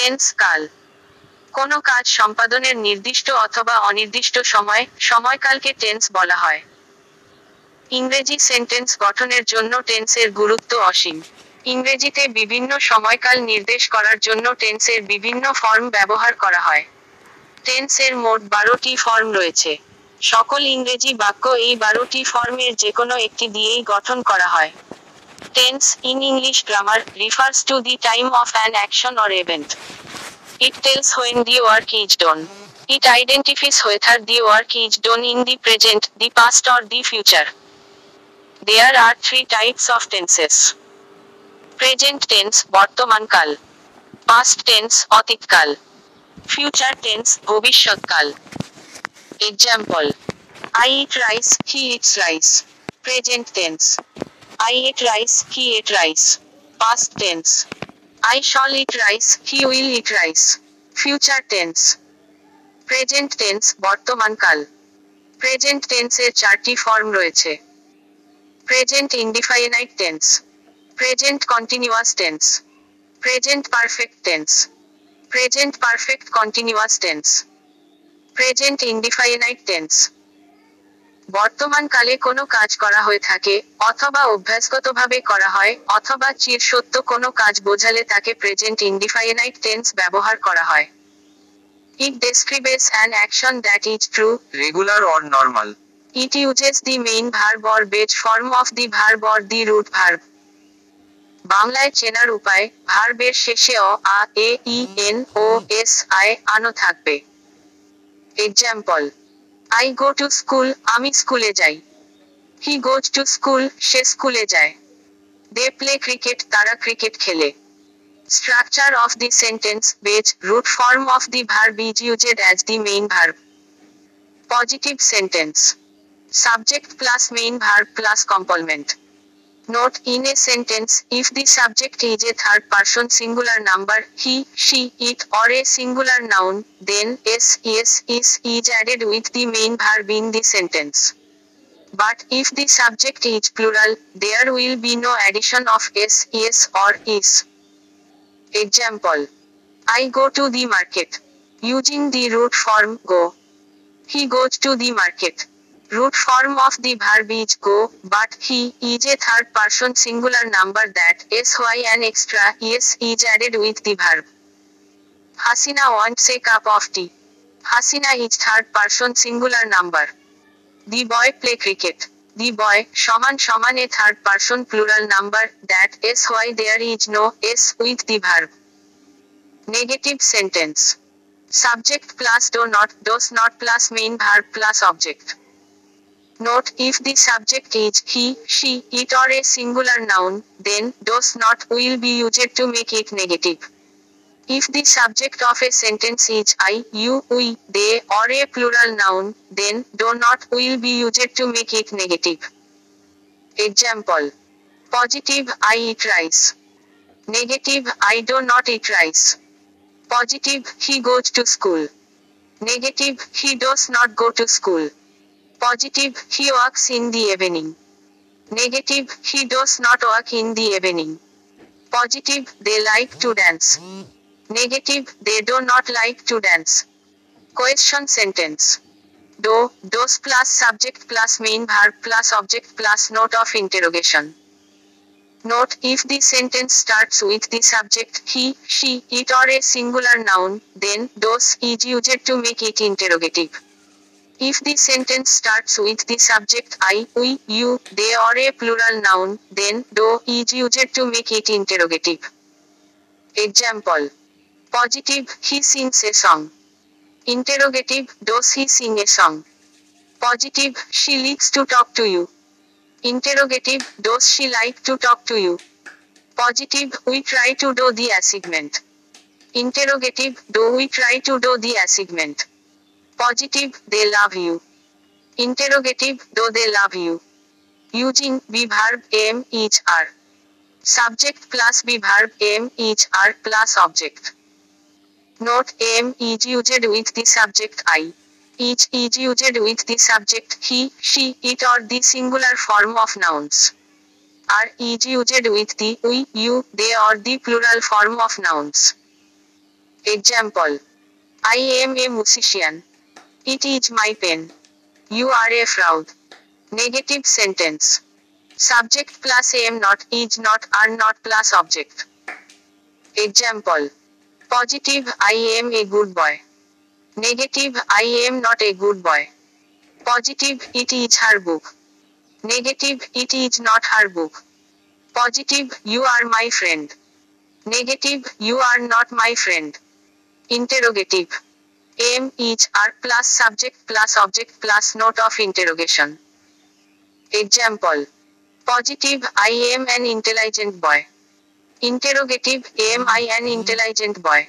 Tense কাল। কোনো কাজ সম্পাদনের নির্দিষ্ট অথবা অনির্দিষ্ট সময়, সময়কালকে টেন্স বলা হয়। ইংরেজি সেন্টেন্স গঠনের জন্য টেন্সের গুরুত্ব অসীম। ইংরেজিতে বিভিন্ন সময়কাল নির্দেশ করার জন্য টেন্সের বিভিন্ন ফর্ম ব্যবহার করা হয়। টেন্সের মোট বারোটি ফর্ম রয়েছে। সকল ইংরেজি বাক্য এই বারোটি ফর্মের যেকোনো একটি দিয়েই গঠন করা হয়। Tense in English grammar refers to the time of an action or event It tells when the work is done. It identifies whether the work is done in the present, the past or the future. There are three types of tenses. Present tense, বর্তমানকাল Past tense, অতীতকাল Future tense, ভবিষ্যৎকাল Example I eat rice, he eats rice. Present tense. I ate rice, he ate rice. Past tense. I shall eat rice, he will eat rice. Future tense. Present tense বর্তমানকাল present টেন্সের চারটি form রয়েছে present indefinite tense present continuous tense present perfect tense present perfect continuous tense present indefinite tense বর্তমানকালে কোনো কাজ করা হয়ে থাকে অথবা অভ্যাসগতভাবে করা হয় অথবা চির সত্য কোনো কাজ বোঝালে তাকে প্রেজেন্ট ইন্ডিফাইনাইট টেন্স ব্যবহার করা হয়। It describes an action that is true regular or normal, it uses the main verb or base form of the verb or the root verb বাংলায় চেনার উপায় ভার্বের শেষে অ আ এ ই এন ও এস আই আনো থাকবে। Example I go to school আমি স্কুলে যাই। হি গোজ টু স্কুল সে স্কুলে যায়। দে প্লে ক্রিকেট তারা ক্রিকেট খেলে। Structure of the sentence base root form of the verb is used as the main verb positive sentence subject plus main verb plus complement. Note in a sentence, if the subject is a third person singular number, he, she, it, or a singular noun, then s, yes, is, is added with the main verb in the sentence. But if the subject is plural, there will be no addition of s, yes, or is. Example I go to the market. Using the root form go. He goes to the market root form of the verb is go, but he is a third person singular number that is why an extra yes is added with the verb. Hasina wants a cup of tea. Hasina is third person singular number. The boy play cricket. The boy shaman shaman a third person plural number that is why there is no s with the verb. Negative sentence. Subject plus do not does not plus main verb plus object. Note if the subject is he, she, it or a singular noun, then does not will be used to make it negative. If the subject of a sentence is I, you, we, they, or a plural noun, then do not will be used to make it negative. Example Positive I eat rice. Negative I do not eat rice. Positive he goes to school. Negative he does not go to school. Positive, he walks in the evening. Negative, he does not walk in the evening. Positive, they like to dance. Negative, they do not like to dance. Question sentence. Do, does plus subject plus main verb plus object plus note of interrogation. Note if the sentence starts with the subject he, she, it or a singular noun, then does is used to make it interrogative. If the sentence starts with the subject I, we, you, they or a plural noun, then do is used to make it interrogative. Example. Positive, he sings a song. Interrogative, does he sing a song? Positive, she likes to talk to you. Interrogative, does she like to talk to you? Positive, we try to do the assignment. Interrogative, do we try to do the assignment? Positive, they love you. Interrogative, do they love you? Using be verb am each are. Subject plus be verb am each are plus object. Note am is used with the subject I. Each is used with the subject he, she, it or the singular form of nouns. Are is used with the we, you, they or the plural form of nouns. Example I am a musician. It is my pen. You are a fraud. Negative sentence. Subject plus am not, is not, are not plus object. Example Positive I am a good boy. Negative I am not a good boy. Positive it is her book. Negative it is not her book. Positive you are my friend. Negative you are not my friend. Interrogative am each are plus subject plus object plus note of interrogation. Example. Positive I am an intelligent boy. Interrogative am I an intelligent boy.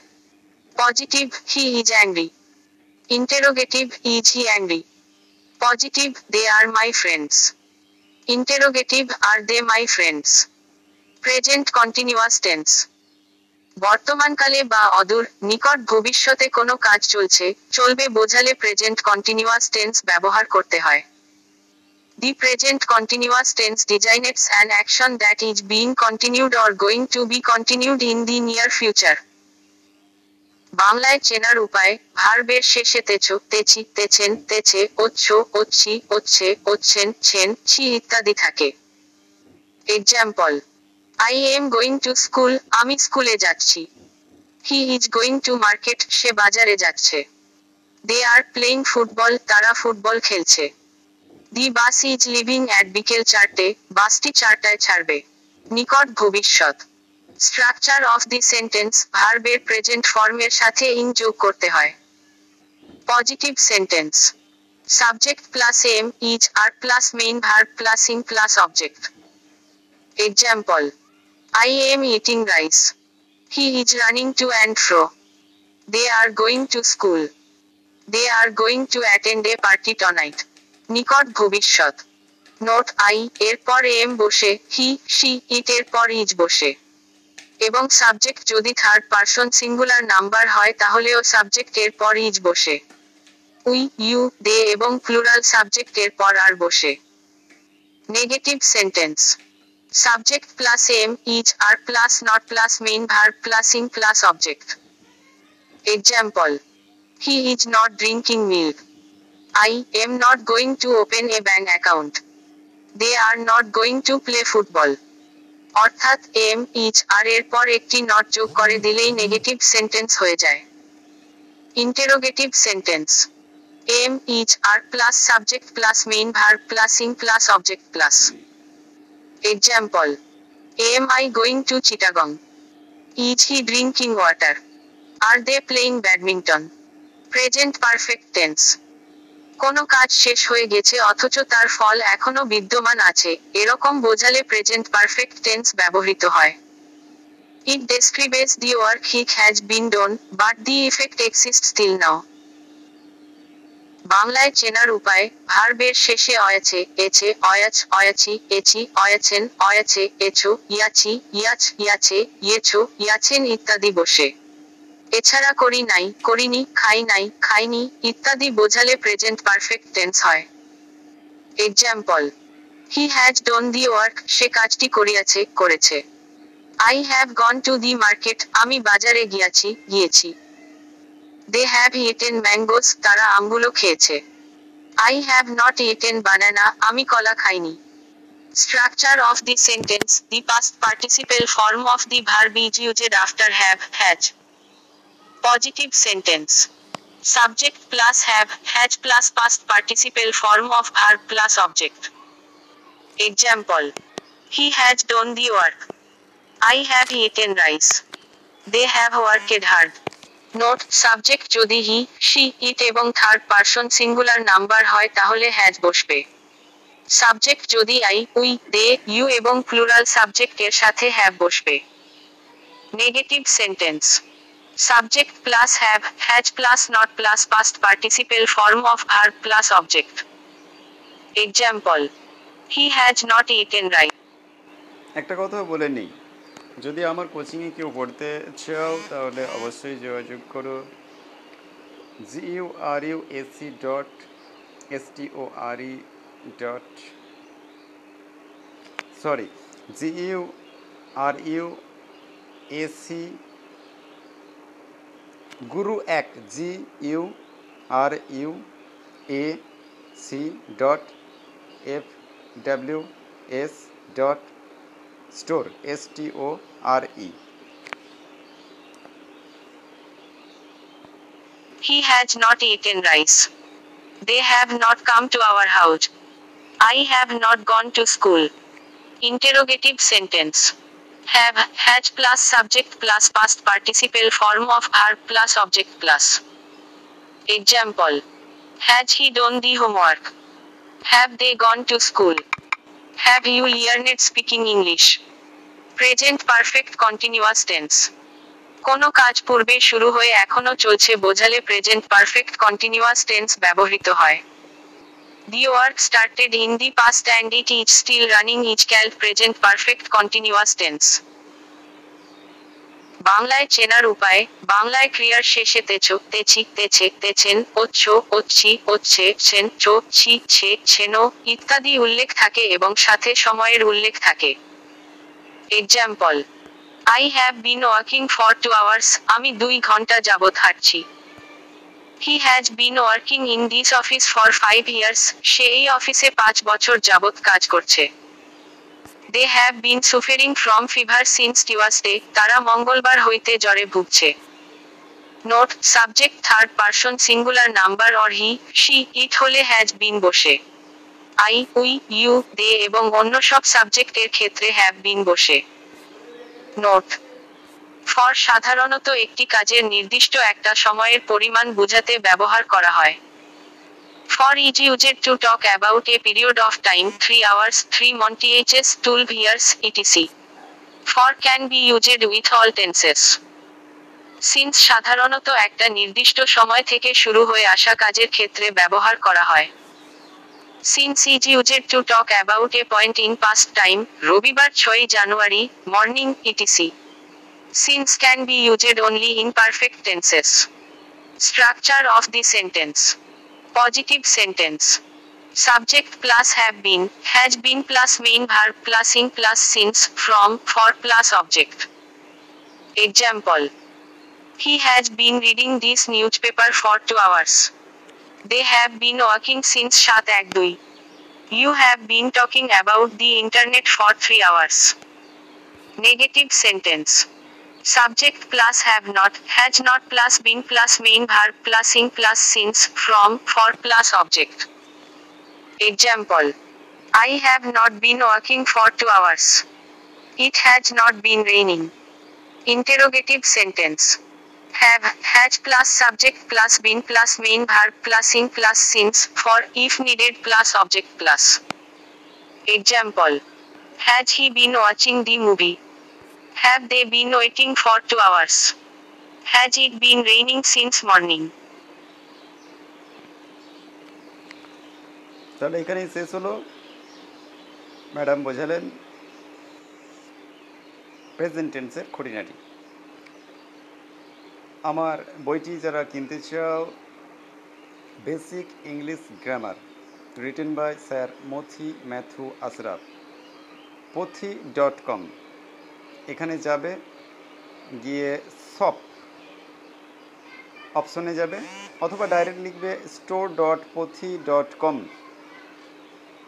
Positive he is angry. Interrogative is he angry. Positive they are my friends. Interrogative are they my friends. Present continuous tense. বর্তমানকালে বা অদূর নিকট ভবিষ্যতে কোনো কাজ চলছে, চলবে বোঝালে প্রেজেন্ট কন্টিনিউয়াস টেন্স ব্যবহার করতে হয়। The present continuous tense designates an action that is being continued or going to be continued in the near future বাংলায় চেনার উপায়, ভার্বের শেষে তেছো, তেছি, তেছেন, তেছে, ওচ্ছ, ওচ্ছি, ওচ্ছে, ওচ্ছেন, ছেন, ছি ইত্যাদি থাকে। Example I am going to school আমি স্কুলে যাচ্ছি। He is going to market সে বাজারে যাচ্ছে। দে আর প্লেইং ফুটবল তারা ফুটবল খেলছে। The bus is leaving at বিকেল চারটে, বাসটি চারটায় ছাড়বে। নিকট ভবিষ্যৎ। স্ট্রাকচার অফ দি সেন্টেন্স ভার্বের প্রেজেন্ট ফর্মের সাথে ইং যোগ করতে হয়। Positive sentence subject plus am is are plus main verb plus ing plus object example I am eating rice he is running to and fro they are going to school they are going to attend a party tonight নিকট ভবিষ্যৎ। Note I এরপর am বসে he she ইট এর পর is বসে। এবং subject যদি third person singular number হয়, তাহলেও সাবজেক্ট এর পর ইজ বসে। উই ইউ দে এবং প্লুরাল সাবজেক্ট এর পর আর বসে। Negative sentence subject plus am is are plus not plus main verb plus ing plus object example he is not drinking milk I am not going to open a bank account. They are not going to play football. অর্থাৎ am is are এর পর একটি not যোগ করে দিলেই negative sentence হয়ে যায়। Interrogative sentence am is are plus subject plus main verb plus ing plus object plus example am I going to Chittagong is he drinking water are they playing badminton present perfect tense কোনো কাজ শেষ হয়ে গেছে, অথচ তার ফল এখনও বিদ্যমান আছে। এরকম বোঝালে প্রেজেন্ট পারফেক্ট টেন্স ব্যবহৃত হয়। It describes the work it has been done but the effect exist still now বাংলায় চেনার উপায়, ভার্বের শেষে অয়াছে এছে অয়াচ, অয়াচি এছি অয়াছেন অয়াচে এছো ইয়াছি ইয়াছ ইয়াছে ইয়েছো ইয়াছেন ইত্যাদি বসে। এছাড়া করি নাই, করিনি, খাই নাই, খাইনি, ইত্যাদি বোঝালে প্রেজেন্ট পারফেক্ট টেন্স হয়। Example he has done the work সে কাজটি করিয়াছে, করেছে। I have gone to the market আমি বাজারে গিয়াছি, গিয়েছি। দে হ্যাভ ইটেন ম্যাঙ্গোস তারা আমগুলো খেয়েছে I have not eaten banana আমি কলা খাইনি structure of the sentence the past participle form of the verb is used after have has Positive sentence. Subject plus have, has plus past participle form of verb plus object. Example. He has done the work. I have eaten rice. They have worked hard. Note subject যদি he she it এবং third person singular number হয়, তাহলে has বসবে। Subject যদি I we they you এবং plural subject এর সাথে have বসবে। Negative sentence subject plus have has plus not plus past participle form of verb plus object Example. He has not eaten rice. একটা কথা বলে নিই। যদি আমার কোচিংয়ে কেউ পড়তে চাও, তাহলে অবশ্যই যোগাযোগ করো। G U R U A C dot S T O R E dot sorry G U R U A C গুরু এক G U R U A C dot F W S dot store S T O R E. He has not eaten rice. They have not come to our house. I have not gone to school. Interrogative sentence. Have, had plus subject plus past participle form of are plus object plus. Example. Has he done the homework? Have they gone to school? Have you learned speaking English? Present perfect continuous tense. কোন কাজ পূর্বে শুরু হয়ে এখনও চলছে বোঝালে present perfect continuous tense ব্যবহৃত হয় the work started in the past and it is still running is called present perfect continuous tense বাংলায় চেনার উপায়, বাংলায় ক্রিয়ার শেষে তেছো তেছি তেছে তেছেন ওচ্ছ ওচ্ছি ওচ্ছে ছেন চো, ছি, ছে, ছেনো ইত্যাদি উল্লেখ থাকে এবং সাথে সময়ের উল্লেখ থাকে। Example I have been working for two hours আমি দুই ঘণ্টা যাবৎ হাঁটছি। He has been working in this office for five years সে এই অফিসে পাঁচ বছর যাবৎ কাজ করছে। They have been suffering from fever since Tuesday তারা মঙ্গলবার হইতে জ্বরে ভুগছে। Note subject third person singular number or he she it হলে হ্যাজ বিন বসে। আই উই ইউ দে এবং অন্য সব সাবজেক্টের ক্ষেত্রে হ্যাভ বিন বসে। নোট ফর সাধারণত একটি কাজের নির্দিষ্ট একটা সময়ের পরিমাণ বোঝাতে ব্যবহার করা হয়। For is used to talk about a period of time three hours three months twelve years etc for can be used with all tenses since সাধারণত একটা নির্দিষ্ট সময় থেকে শুরু হয়ে আসা কাজের ক্ষেত্রে ব্যবহার করা হয়। Since is used to talk about a point in past time রবিবার ছয়ই জানুয়ারি morning etc since can be used only in perfect tenses structure of the sentence Positive sentence. Subject plus have been, has been plus main verb plus in plus since, from, for plus object. Example. He has been reading this newspaper for two hours. They have been working since Shat Agdui. You have been talking about the internet for three hours. Negative sentence. Subject plus have not, has not plus been plus main verb plus in plus since, from, for plus object. Example. I have not been working for two hours. It has not been raining. Interrogative sentence have has plus subject plus been plus main verb plus in plus since for if needed plus object plus example has he been watching the movie have they been waiting for 2 hours? Has it been raining since morning? তাহলে এখানেই শেষ হলো। Madam বোঝালেন present টেন্সের খুঁটিনাটি। আমার বইটি যারা কিনতে চাও, basic English grammar, written by sir Mathi Matthew Ashraf Pothi dot com. এখানে যাবে, গিয়ে সপ অপশনে যাবে অথবা ডাইরেক্ট লিখবে store dot Pothi dot com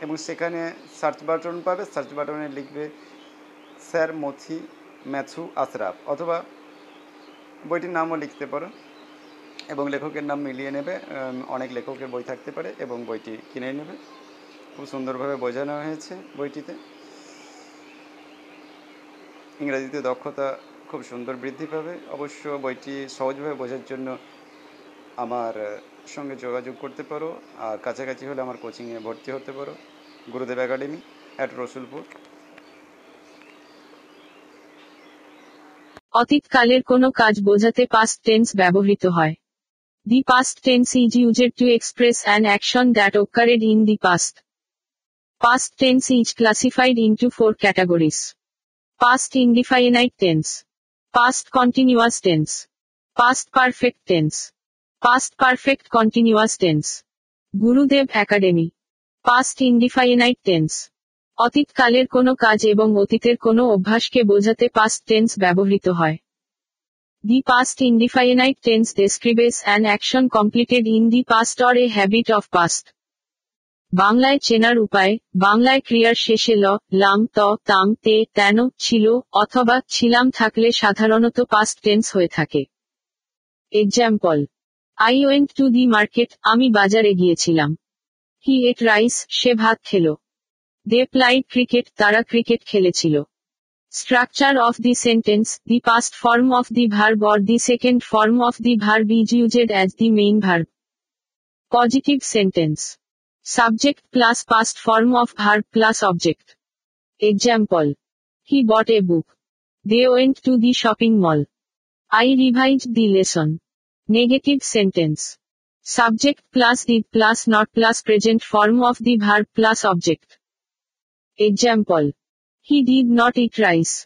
এবং সেখানে সার্চ বাটন পাবে। সার্চ বাটনে লিখবে স্যার মথি ম্যাথু আশরাফ অথবা বইটির নামও লিখতে পারো এবং লেখকের নাম মিলিয়ে নেবে। অনেক লেখকের বই থাকতে পারে এবং বইটি কিনে নেবে। খুব সুন্দরভাবে বোঝানো হয়েছে বইটিতে। ইংরাজিতে দক্ষতা খুব সুন্দর বৃদ্ধি পাবে। অবশ্য বইটি সহজভাবে বোঝার জন্য আমার সঙ্গে যোগাযোগ করতে পারো আর কাছাকাছি হলে আমার কোচিংয়ে ভর্তি হতে পারো। গুরুদেব একাডেমি অ্যাট রসুলপুর। অতীতকালের কোনো কাজ বোঝাতে পাস্ট টেন্স ব্যবহৃত হয়। The past tense is used to express an action that occurred in the past past tense is classified into four categories past indefinite tense past continuous tense past perfect tense past perfect continuous tense Gurudev academy past indefinite tense অতীতকালের কোনো কাজ এবং অতীতের কোনো অভ্যাসকে বোঝাতে past tense ব্যবহৃত হয়। The past indefinite tense describes an action completed in the past or a habit of past. বাংলায় চেনার উপায়, বাংলায় ক্রিয়ার শেষে ল, লাম, ত, তাম, তে তেন ছিল, অথবা ছিলাম থাকলে সাধারণত পাস্ট টেন্স হয়ে থাকে example I went to the market আমি বাজারে গিয়েছিলাম হি এট রাইস সে ভাত খেল দে প্লাইড ক্রিকেট তারা ক্রিকেট খেলেছিল structure of the sentence the past form of the verb or the second form of the verb is used as the main verb. Positive sentence. Subject plus past form of verb plus object. Example. He bought a book. They went to the shopping mall. I revised the lesson. Negative sentence. Subject plus did plus not plus present form of the verb plus object. Example. He did not eat rice.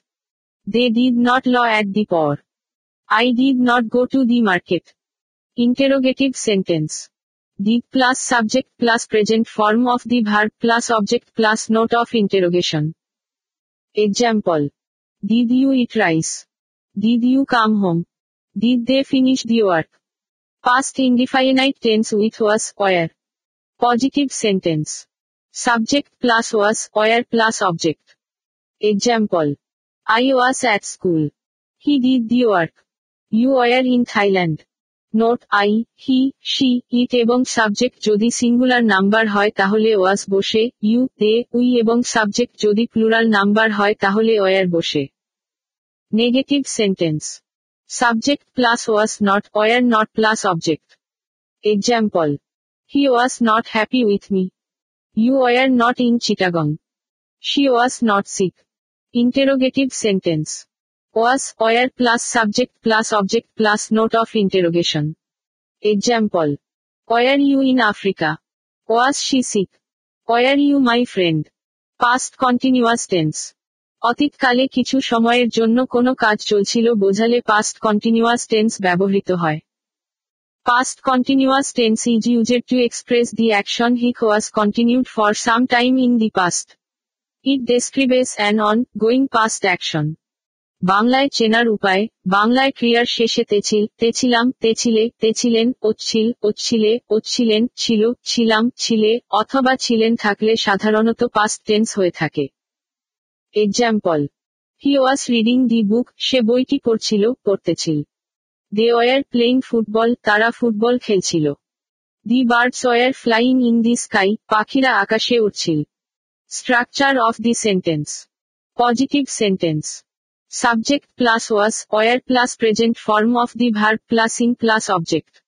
They did not law at the poor. I did not go to the market. Interrogative sentence. Did plus subject plus present form of the verb plus object plus note of interrogation. Example. Did you eat rice? Did you come home? Did they finish the work? Past indefinite tense with was, where. Positive sentence. Subject plus was, where plus object. Example. I was at school. He did the work. You were in Thailand. Note, I, he, she, it এবং subject যদি singular number হয় তাহলে was বসে, you, they, we এবং subject যদি plural number হয় তাহলে were বসে। Negative sentence. Subject plus was not, were not plus object. Example. He was not happy with me. You were not in Chittagong. She was not sick. Interrogative sentence. Was, where plus subject plus object plus note of interrogation. Example. Were you in Africa? Was she sick? Were you my friend? Past continuous tense. অতীতকালে কিছু সময়ের জন্য কোনো কাজ চলছিল বোঝালে past continuous tense ব্যবহৃত হয় past continuous tense is used to express the action which was continued for some time in the past it describes an on going past action বাংলায় চেনার উপায়, বাংলায় ক্রিয়ার শেষে তেছিল, তেছিলাম, তেছিলে, তেছিলেন ওচ্ছিল ওচ্ছিলে ওচ্ছিলেন ছিল, ছিলাম, ছিলে, অথবা ছিলেন থাকলে সাধারণত পাস্ট টেন্স হয়ে থাকে। Example he was reading the book সে বইটি পড়ছিল, পড়তেছিল। দে ওয়ার প্লেইং ফুটবল তারা ফুটবল খেলছিল। The birds were flying in the sky পাখিরা আকাশে উঠছিল structure of the sentence positive sentence Subject plus was, where plus present form of the verb plus in plus object.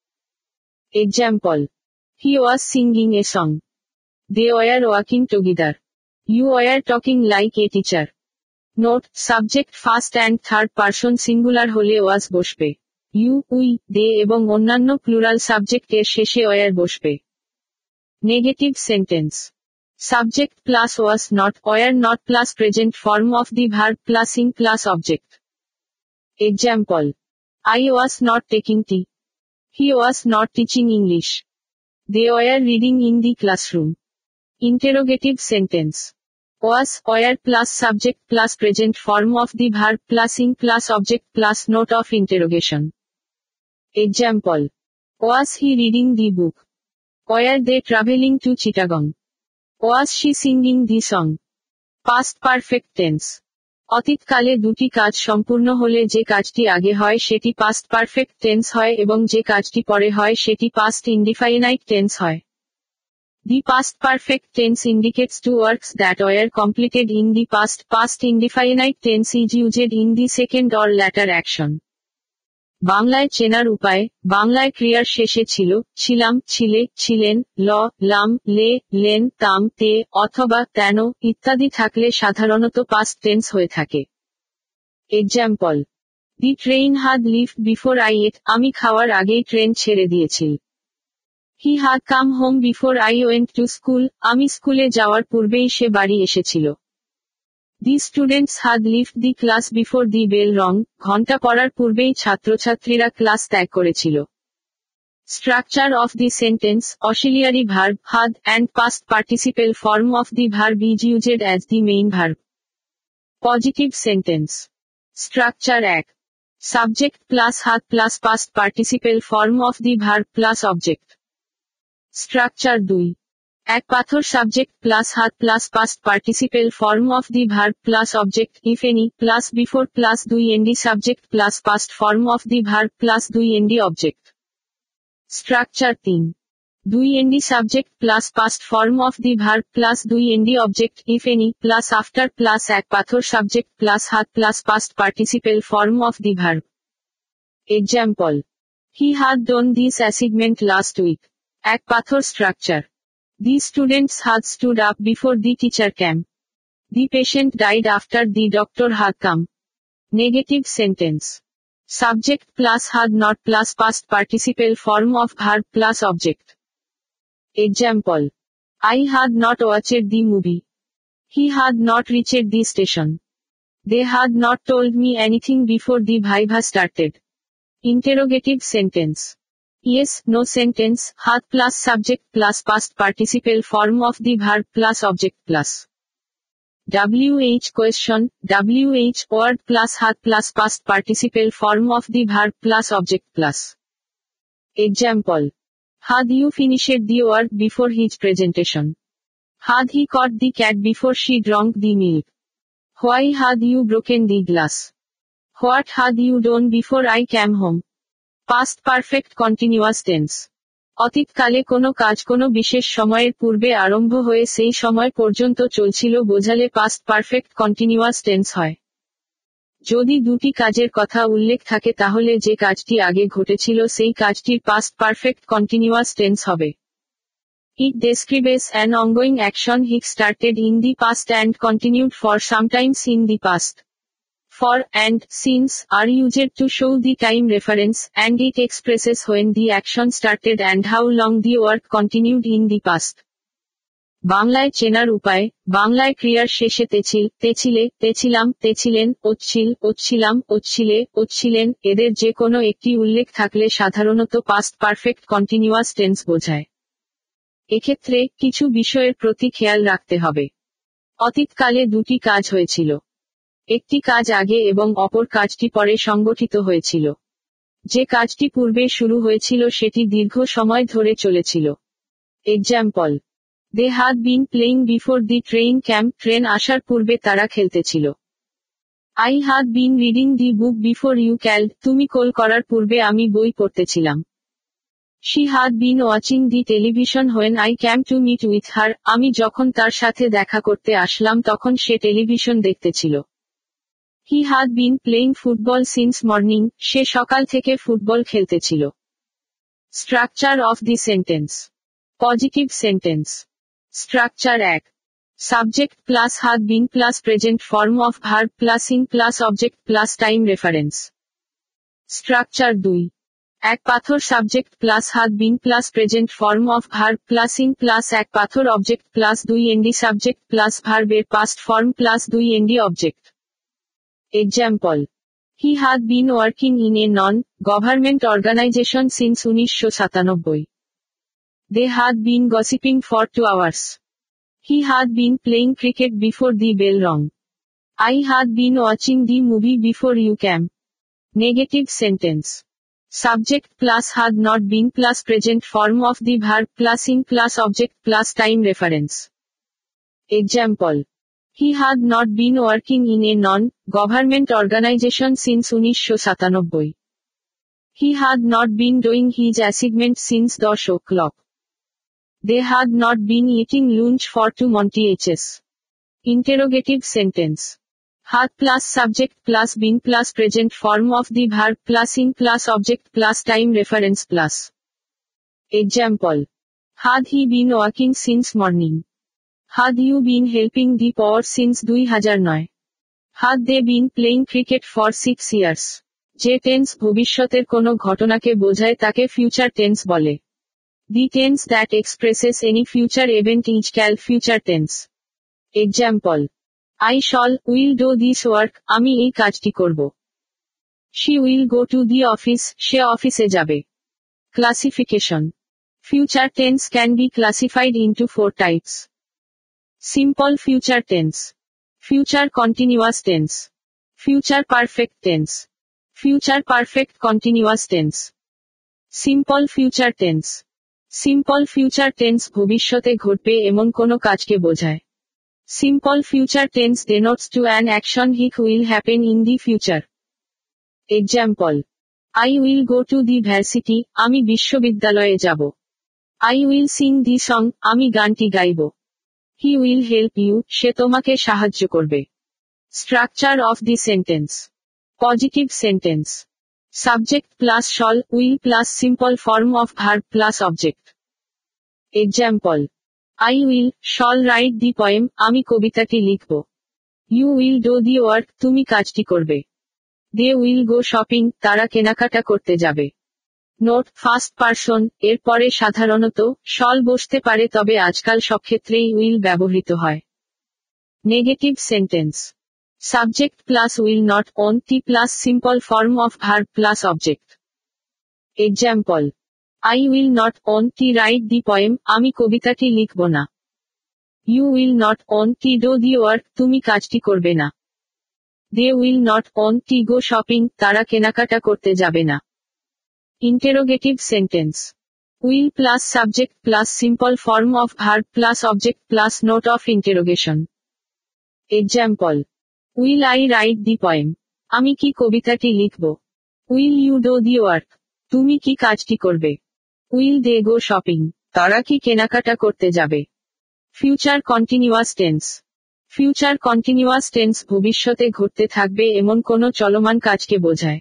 Example. He was singing a song. They were working together. You were talking like a teacher. Note, subject first and third person singular হলে was বসবে you we they এবং অন্যান্য plural সাবজেক্টের শেষে were বসবে negative sentence Subject plus was not, were not plus present form of the verb plus in plus object. Example. I was not taking tea. He was not teaching English. They were reading in the classroom. Interrogative sentence. Was, or plus subject plus present form of the verb plus in plus object plus note of interrogation. Example. Was he reading the book? Were they traveling to Chittagong? Was she singing the song past perfect tense অতীতকালে দুটি কাজ সম্পূর্ণ হলে যে কাজটি আগে হয় সেটি past perfect tense হয় এবং যে কাজটি পরে হয় সেটি পাস্ট ইনডিফাইনাইট টেন্স হয়। The past perfect tense indicates two works that were completed in the past past indefinite tense is used in the second or latter action বাংলায় চেনার উপায়, বাংলায় ক্রিয়ার শেষে ছিল, ছিলাম, ছিলে, ছিলেন, ল, লাম, লে, লেন, তাম, তে, অথবা তেন, ইত্যাদি থাকলে সাধারণত পাস্ট টেন্স হয়ে থাকে। Example the train had leave before I ate আমি খাওয়ার আগেই ট্রেন ছেড়ে দিয়েছিল। He had come home before I went to school আমি স্কুলে যাওয়ার পূর্বেই সে বাড়ি এসেছিল। The students had left the class before the bell rang ঘণ্টা পড়ার পূর্বেই ছাত্রছাত্রীরা ক্লাস ত্যাগ করেছিল। Structure of the sentence auxiliary verb had and past participle form of the verb is used as the main verb positive sentence structure এক subject plus had plus past participle form of the verb plus object structure 2. এক পাথর subject plus had plus past participle form of the verb plus object if any plus before plus দুই ND subject plus past form of the verb plus দুই ND object structure তিন. দুই ND subject plus past form of the verb plus দুই ND object if any plus after plus এক পাথর subject plus had plus past participle form of the verb example he had done this assignment last week. এক পাথর structure The students had stood up before the teacher came. The patient died after the doctor had come. Negative sentence. Subject plus had not plus past participle form of verb plus object. Example. I had not watched the movie. He had not reached the station. They had not told me anything before the viva started. Interrogative sentence. Yes, no sentence, had plus subject plus past participle form of the verb plus object plus. WH question, WH word plus had plus past participle form of the verb plus object plus. Example. Had you finished the work before his presentation? Had he caught the cat before she drank the milk? Why had you broken the glass? What had you done before I came home? Past perfect continuous tense অতীতকালে কোনো কাজ কোনো বিশেষ সময়ের পূর্বে আরম্ভ হয়ে সেই সময় পর্যন্ত চলছিল বোঝালে পাস্ট পারফেক্ট কন্টিনিউয়াস টেন্স হয়। যদি দুটি কাজের কথা উল্লেখ থাকে তাহলে যে কাজটি আগে ঘটেছিল সেই কাজটির পাস্ট পারফেক্ট কন্টিনিউয়াস টেন্স হবে। It describes an ongoing action which started in the past and continued for sometimes in the past for and since are used to show the time reference and it expresses when the action started and how long the work continued in the past. বাংলায় চেনার উপায়, বাংলায় ক্রিয়ার শেষে তেছিল, তেছিলে, তেছিলাম, তেছিলেন ওচ্ছিল ওচ্ছিলাম ওচ্ছিলে ওচ্ছিলেন এদের যে কোনো একটি উল্লেখ থাকলে সাধারণত পাস্ট পারফেক্ট কন্টিনিউয়াস টেন্স বোঝায়। এক্ষেত্রে কিছু বিষয়ের প্রতি খেয়াল রাখতে হবে। অতীতকালে দুটি কাজ হয়েছিল। একটি কাজ আগে এবং অপর কাজটি পরে সংগঠিত হয়েছিল। যে কাজটি পূর্বে শুরু হয়েছিল সেটি দীর্ঘ সময় ধরে চলেছিল। Example they had been playing before the train came train আসার পূর্বে তারা খেলতেছিল। I had been reading the book before you called তুমি কল করার পূর্বে আমি বই পড়তেছিলাম। She had been watching the television when I came to meet with her আমি যখন তার সাথে দেখা করতে আসলাম তখন সে television দেখতেছিল। He had been playing football since morning সে সকাল থেকে football খেলতেছিল। Structure of the sentence positive sentence structure এক। Subject plus has been plus present form of verb plus ing plus object plus time reference structure দুই। এক পাথর subject plus has been plus present form of verb plus ing plus এক পাথর object plus দুই ND subject plus ভার্বের past form plus দুই ND object Example. He had been working in a non-government organization since 1997. They had been gossiping for two hours. He had been playing cricket before the bell rang. I had been watching the movie before you came. Negative sentence. Subject plus had not been plus present form of the verb plus in plus object plus time reference. Example. He had not been working in a non-government organization since 1997. He had not been doing his assignment since 10 o'clock. They had not been eating lunch for two months. Interrogative sentence. Had plus subject plus been plus present form of the verb plus in plus object plus time reference plus. Example. Had he been working since morning? Had you been helping the poor since 2009? Had they been playing cricket for six years? যে tense ভবিষ্যতের কোনো ঘটনাকে বোঝায় তাকে future tense বলে। The tense that expresses any future event is called future tense example I shall will do this work আমি এই কাজটি করব। She will go to the office সে অফিসে যাবে। Classification future tense can be classified into four types simple future tense future continuous tense future perfect tense future perfect continuous tense simple future tense simple future tense ভবিষ্যতে ঘটবে এমন কোনো কাজকে বোঝায়। Simple future tense denotes to an action which will happen in the future example I will go to the varsity আমি বিশ্ববিদ্যালয়ে যাব। I will sing the song আমি গানটি গাইব। হি উইল হেল্প ইউ সে তোমাকে সাহায্য করবে। Structure of the sentence positive sentence subject plus shall will plus simple form of verb plus object example I will shall write the poem আমি কবিতাটি লিখব। You will do the work তুমি কাজটি করবে। দে উইল গো শপিং তারা কেনাকাটা করতে যাবে। নোট ফার্স্ট পার্সন এর পরে সাধারণত সল বসতে পারে তবে আজকাল সব ক্ষেত্রেই উইল ব্যবহৃত হয়। Negative sentence. Subject plus will not won't plus simple form of verb plus object. Example. I will not won't write the poem, আমি কবিতাটি লিখব না। You will not won't do the work, তুমি কাজটি করবে না। They will not won't go shopping, তারা কেনাকাটা করতে যাবে না। Interrogative sentence will plus subject plus simple form of verb plus object plus note of interrogation example will I write the poem আমি কি কবিতাটি লিখব? Will you do the work তুমি কি কাজটি করবে? উইল দে গো শপিং তারা কি কেনাকাটা করতে যাবে? Future continuous tense future continuous tense ভবিষ্যতে ঘটতে থাকবে এমন কোনো চলমান কাজকে বোঝায়।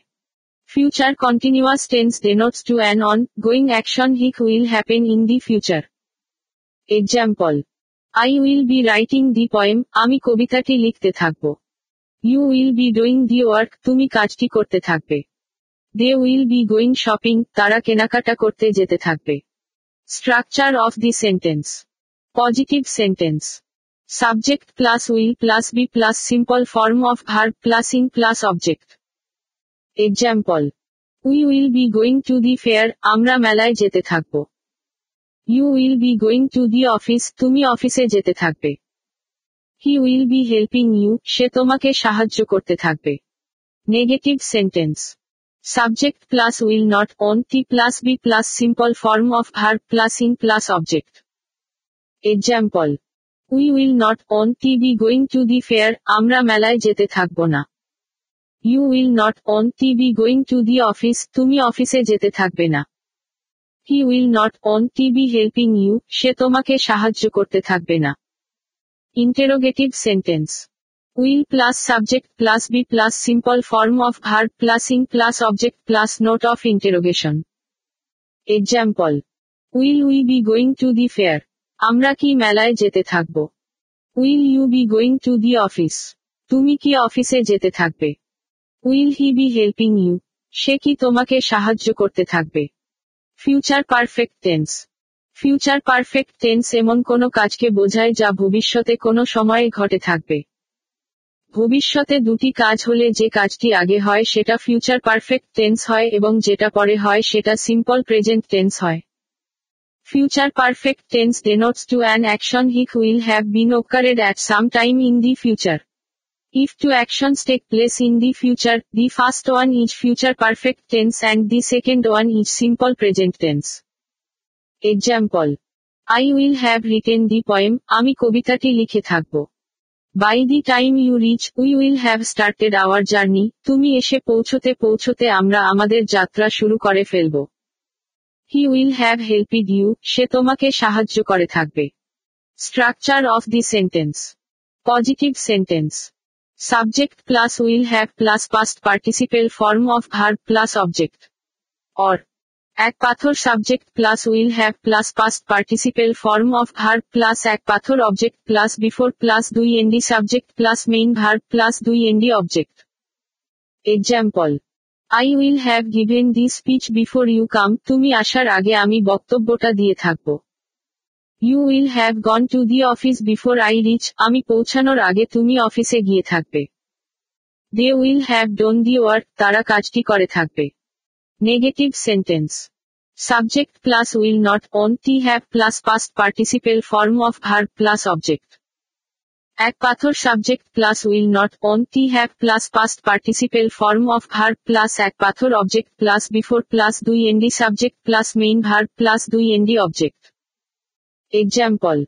Future continuous tense to an on going action which will happen in the future example I will be writing the poem আমি কবিতাটি লিখতে থাকব। You will be doing the work তুমি কাজটি করতে থাকবে। They will be going shopping তারা কেনাকাটা করতে যেতে থাকবে। Structure of the sentence positive sentence subject plus will plus be plus simple form of verb plus ing plus object example we will be going to the fair আমরা মেলায় যেতে থাকব। You will be going to the office তুমি অফিসে যেতে থাকবে। He will be helping you সে তোমাকে সাহায্য করতে থাকবে। Negative sentence subject plus will not won't plus be plus simple form of verb plus ing plus object example we will not won't T be going to the fair আমরা মেলায় যেতে থাকব না। You will not won't be going to the office তুমি অফিসে যেতে থাকবে না। He will not won't be helping you সে তোমাকে সাহায্য করতে থাকবে না। Interrogative sentence will plus subject plus be plus simple form of verb plus ing plus object plus note of interrogation example will we be going to the fair আমরা কি মেলায় যেতে থাকব? Will you be going to the office তুমি কি অফিসে যেতে থাকবে? Will he be helping you? সে কি তোমাকে সাহায্য করতে থাকবে? Future perfect tense. Future perfect tense এমন কোনো কাজকে বোঝায় যা ভবিষ্যতে কোনো সময়ে ঘটে থাকবে। ভবিষ্যতে দুটি কাজ হলে যে কাজটি আগে হয় সেটা ফিউচার পারফেক্ট টেন্স হয় এবং যেটা পরে হয় সেটা সিম্পল প্রেজেন্ট টেন্স হয়। Future perfect tense denotes to an action hic will have been occurred at some time in the future. If two actions take place in the future, the first one is future perfect tense and the second one is simple present tense. Example. I will have written the poem, আমি কবিতাটি লিখে থাকব by the time you reach we will have started our journey তুমি এসে পৌঁছতে পৌঁছতে আমরা আমাদের যাত্রা শুরু করে ফেলব he will have helped you সে তোমাকে সাহায্য করে থাকবে structure of the sentence positive sentence subject plus will have plus past participle form of verb plus object or এক পাথর subject plus will have plus past participle form of verb plus এক পাথর object plus before plus দুই ND subject plus main verb plus দুই ND object example I will have given the speech before you come তুমি আসার আগে আমি বক্তব্যটা দিয়ে থাকব। You will have gone to the office before I reach আমি পৌঁছানোর আগে তুমি অফিসে গিয়ে থাকবে। They will have done the work তারা কাজটি করে থাকবে। Negative sentence subject plus will not won't have plus past participle form of verb plus object এক পাথর subject plus will not won't have plus past participle form of verb plus এক পাথর object plus before plus দুই ND subject plus main verb plus দুই ND object example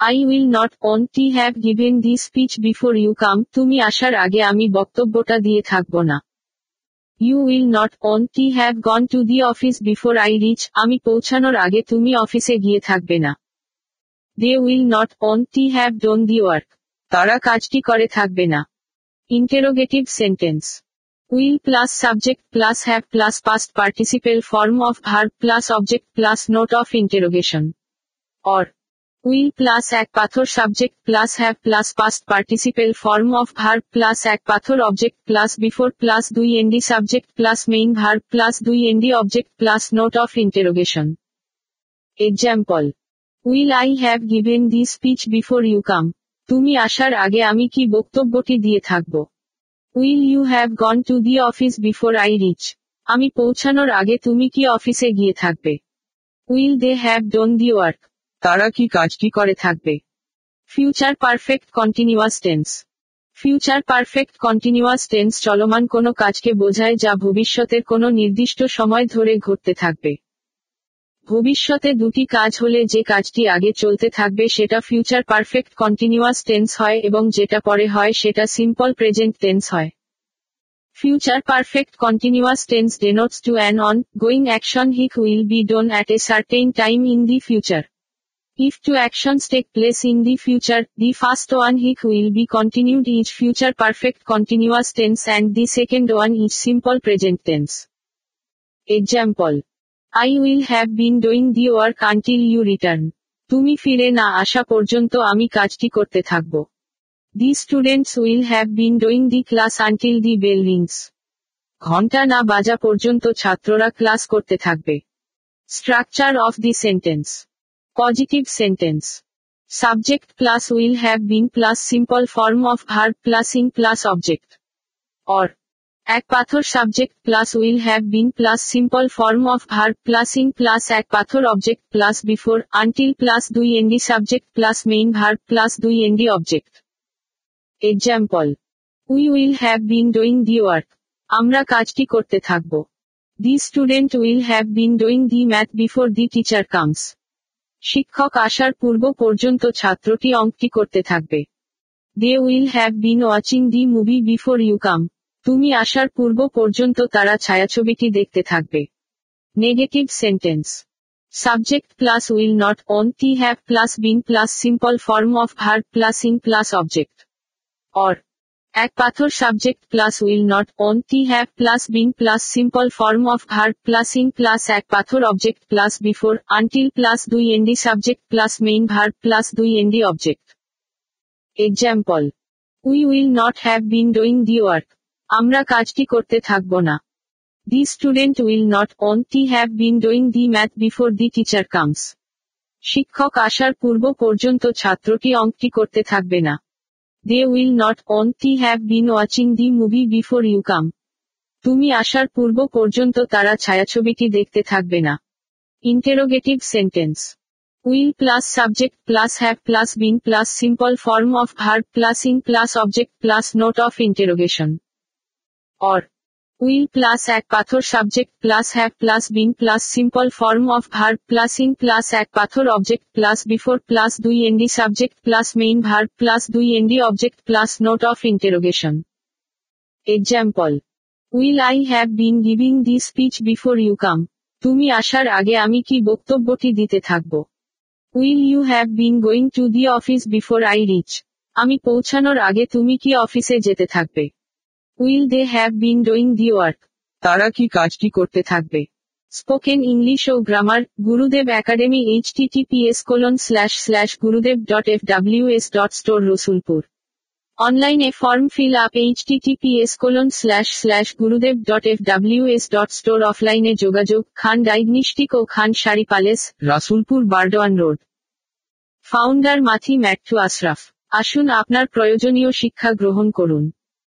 I will not won't have given the speech before you come তুমি আসার আগে আমি বক্তব্যটা দিয়ে থাকব না। You will not won't have gone to the office before I reach আমি পৌঁছানোর আগে তুমি অফিসে গিয়ে থাকবে না। They will not won't have done the work তারা কাজটি করে থাকবে না। Interrogative sentence will plus subject plus have plus past participle form of verb plus object plus note of interrogation or will plus এক পাথর subject plus have plus past participle form of verb plus এক পাথর object plus before plus দুই ND subject plus main verb plus দুই ND object plus note of interrogation example will I have given the speech before you come তুমি আসার আগে আমি কি বক্তব্যটি দিয়ে থাকব? Will you have gone to the office before I reach আমি পৌঁছানোর আগে তুমি কি অফিসে গিয়ে থাকবে? Will they have done the work তারা কি কাজটি করে থাকবে? Future perfect continuous tense future perfect continuous tense চলমান কোনো কাজকে বোঝায় যা ভবিষ্যতের কোনো নির্দিষ্ট সময় ধরে ঘটতে থাকবে। ভবিষ্যতে দুটি কাজ হলে যে কাজটি আগে চলতে থাকবে সেটা ফিউচার পারফেক্ট কন্টিনিউয়াস টেন্স হয় এবং যেটা পরে হয় সেটা সিম্পল প্রেজেন্ট টেন্স হয়। Future perfect continuous tense tense to an ongoing action which will be done at a certain time in the future. If two actions take place in the future, the first one which will be continued is future perfect continuous tense and the second one is simple present tense. Example. I will have been doing the work until you return. তুমি ফিরে না আসা পর্যন্ত আমি কাজটি করতে থাকব the students will have been doing the class until the bell rings ঘণ্টা না বাজা পর্যন্ত ছাত্ররা ক্লাস করতে থাকবে structure of the sentence positive sentence subject plus will have been plus simple form of verb plus ing plus object or এক পাথর subject plus will have been plus simple form of verb plus ing plus এক পাথর object plus before until plus দুই ND subject plus main verb plus দুই ND object example we will have been doing the work আমরা কাজটি করতে থাকব the student will have been doing the math before the teacher comes শিক্ষক আসার পূর্ব পর্যন্ত ছাত্রটি অঙ্কটি করতে থাকবে। They will have been watching the movie before you come তুমি আসার পূর্ব পর্যন্ত তারা ছায়াছবিটি দেখতে থাকবে। Negative sentence subject plus will not won't have plus been plus simple form of verb plus ing plus object or এক পাথর subject plus will not won't have plus been plus simple form of verb plus ing plus এক পাথর object plus before until plus দুই ND subject plus main verb plus দুই ND object example we will not have been doing the work আমরা কাজটি করতে থাকব না। The student will not won't have been doing the math before the teacher comes শিক্ষক আসার পূর্ব পর্যন্ত ছাত্রটি অঙ্কটি করতে থাকবে না। They will not won't have been watching the movie before you come তুমি আসার পূর্ব পর্যন্ত তারা ছায়াছবিটি দেখতে থাকবে না। Interrogative sentence will plus subject plus have plus been plus simple form of verb plus ing plus object plus note of interrogation or will plus এক পাথর subject plus have plus been plus simple form of verb plus ing plus এক পাথর object plus before plus দুই ND subject plus main verb plus দুই ND object plus note of interrogation. Example will I have been giving the speech before you come. তুমি আসার আগে আমি কি বক্তব্যটি দিতে থাকব? Will you have been going to the office before I reach. আমি পৌঁছানোর আগে তুমি কি অফিসে যেতে থাকবে? Will they have been doing the work তারা কি কাজটি করতে থাকবে? স্পোকেন ইংলিশ ও grammar Gurudev academy H TTPS colon slash slash Gurudev dot F W S dot store Rasulpur অনলাইনে form fill up H TTPS colon slash slash Gurudev dot F W S dot store অফলাইনে যোগাযোগ Khan diagnostic ও Khan sari palace Rasulpur Burdwan road founder মাথি ম্যাট্টু Ashraf আসুন আপনার প্রয়োজনীয় শিক্ষা গ্রহণ করুন।